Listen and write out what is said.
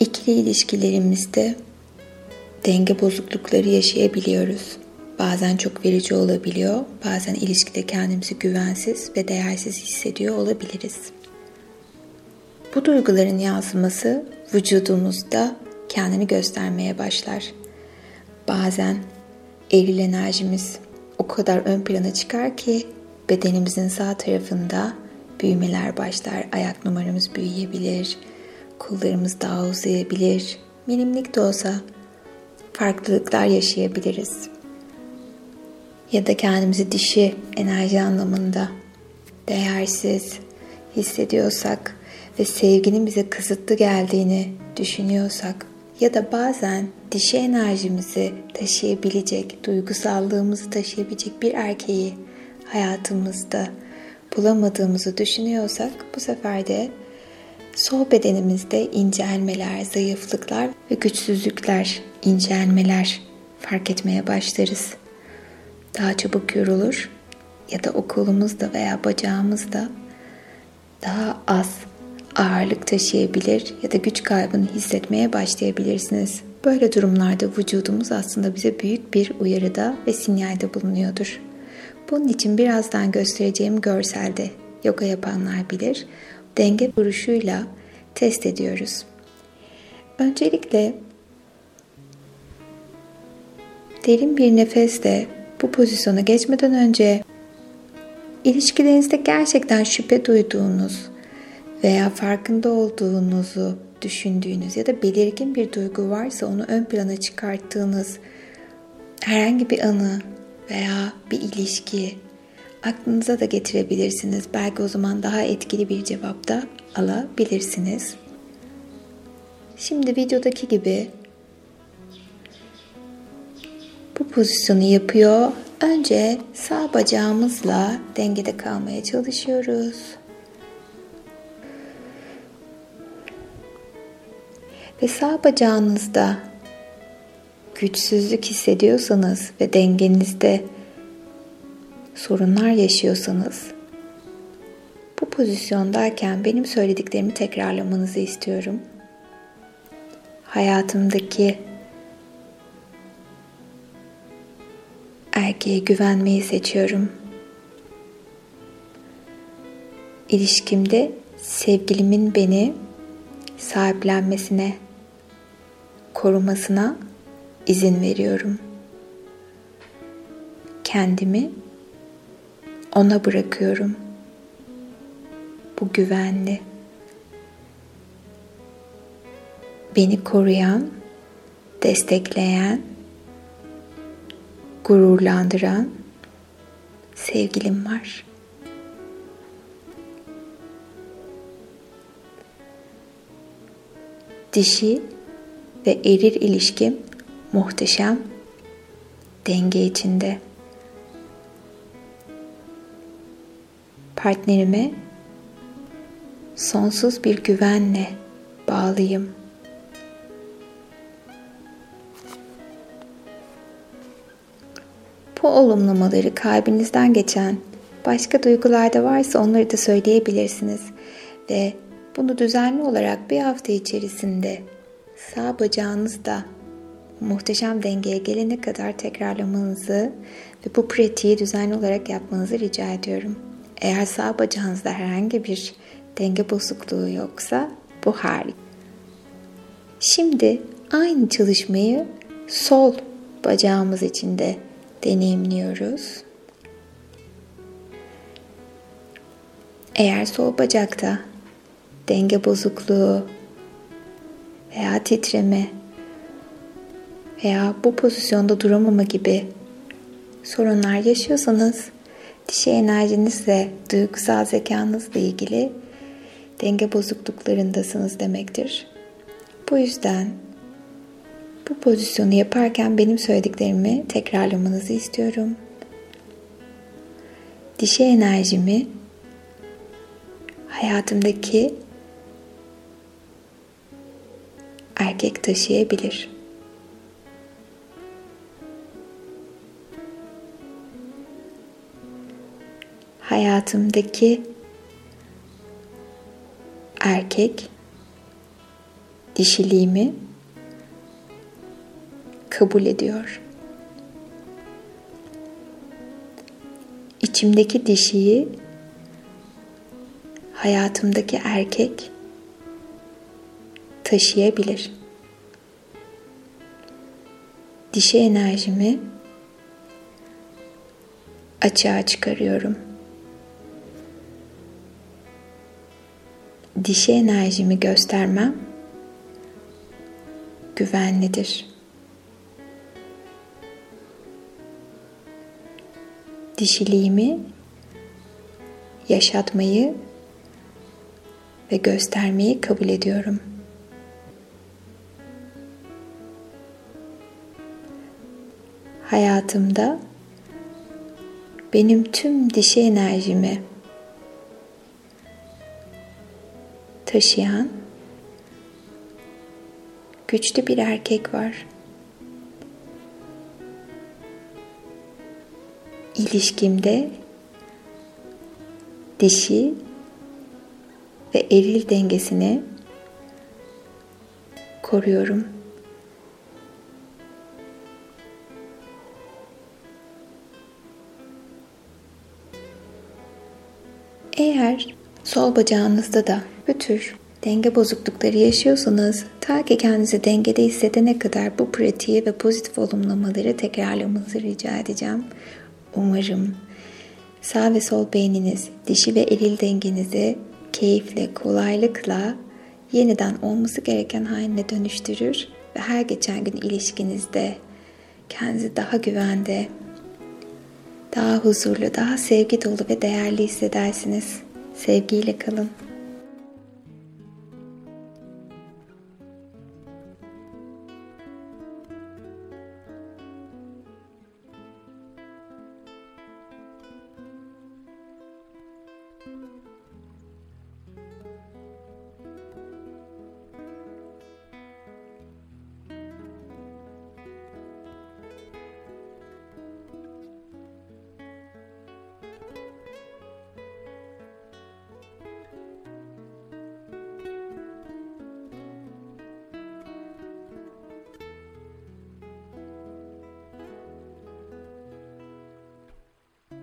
İkili ilişkilerimizde denge bozuklukları yaşayabiliyoruz. Bazen çok verici olabiliyor, bazen ilişkide kendimizi güvensiz ve değersiz hissediyor olabiliriz. Bu duyguların yansıması vücudumuzda kendini göstermeye başlar. Bazen eril enerjimiz o kadar ön plana çıkar ki bedenimizin sağ tarafında büyümeler başlar. Ayak numaramız büyüyebilir, kollarımız daha uzayabilir. Minimlik de olsa farklılıklar yaşayabiliriz. Ya da kendimizi dişi enerji anlamında değersiz hissediyorsak ve sevginin bize kısıtlı geldiğini düşünüyorsak ya da bazen dişi enerjimizi taşıyabilecek, duygusallığımızı taşıyabilecek bir erkeği hayatımızda bulamadığımızı düşünüyorsak bu sefer de sol bedenimizde incelmeler, zayıflıklar ve güçsüzlükler, incelmeler fark etmeye başlarız. Daha çabuk yorulur ya da o kolumuzda veya bacağımızda daha az ağırlık taşıyabilir ya da güç kaybını hissetmeye başlayabilirsiniz. Böyle durumlarda vücudumuz aslında bize büyük bir uyarıda ve sinyalde bulunuyordur. Bunun için birazdan göstereceğim görselde yoga yapanlar bilir. Denge duruşuyla test ediyoruz. Öncelikle derin bir nefesle bu pozisyona geçmeden önce ilişkilerinizde gerçekten şüphe duyduğunuz veya farkında olduğunuzu düşündüğünüz ya da belirgin bir duygu varsa onu ön plana çıkarttığınız herhangi bir anı veya bir ilişki aklınıza da getirebilirsiniz. Belki o zaman daha etkili bir cevap da alabilirsiniz. Şimdi videodaki gibi bu pozisyonu yapıyor. Önce sağ bacağımızla dengede kalmaya çalışıyoruz. Ve sağ bacağınızda güçsüzlük hissediyorsanız ve dengenizde sorunlar yaşıyorsanız bu pozisyondayken benim söylediklerimi tekrarlamanızı istiyorum. Hayatımdaki erkeğe güvenmeyi seçiyorum. İlişkimde sevgilimin beni sahiplenmesine, korumasına izin veriyorum. Kendimi ona bırakıyorum. Bu güvenli. Beni koruyan, destekleyen, gururlandıran sevgilim var. Dişi ve eril ilişkim muhteşem denge içinde. Partnerime sonsuz bir güvenle bağlıyım. Bu olumlamaları kalbinizden geçen başka duygular da varsa onları da söyleyebilirsiniz ve bunu düzenli olarak bir hafta içerisinde sağ bacağınızda muhteşem dengeye gelene kadar tekrarlamanızı ve bu pratiği düzenli olarak yapmanızı rica ediyorum. Eğer sağ bacağınızda herhangi bir denge bozukluğu yoksa bu harika. Şimdi aynı çalışmayı sol bacağımız için de deneyimliyoruz. Eğer sol bacakta denge bozukluğu veya titreme veya bu pozisyonda duramama gibi sorunlar yaşıyorsanız dişi enerjinizle, duygusal zekanızla ilgili denge bozukluklarındasınız demektir. Bu yüzden bu pozisyonu yaparken benim söylediklerimi tekrarlamanızı istiyorum. Dişi enerjimi hayatımdaki erkek taşıyabilir. Hayatımdaki erkek dişiliğimi kabul ediyor. İçimdeki dişiyi hayatımdaki erkek taşıyabilir. Dişi enerjimi açığa çıkarıyorum. Dişi enerjimi göstermem güvenlidir. Dişiliğimi yaşatmayı ve göstermeyi kabul ediyorum. Hayatımda benim tüm dişi enerjimi taşıyan güçlü bir erkek var. İlişkimde dişi ve eril dengesini koruyorum. Eğer sol bacağınızda da bu tür denge bozuklukları yaşıyorsanız ta ki kendinizi dengede hissedene kadar bu pratiği ve pozitif olumlamaları tekrarlamanızı rica edeceğim. Umarım sağ ve sol beyniniz dişi ve eril dengenizi keyifle, kolaylıkla yeniden olması gereken haline dönüştürür ve her geçen gün ilişkinizde kendinizi daha güvende, daha huzurlu, daha sevgi dolu ve değerli hissedersiniz. Sevgiyle kalın.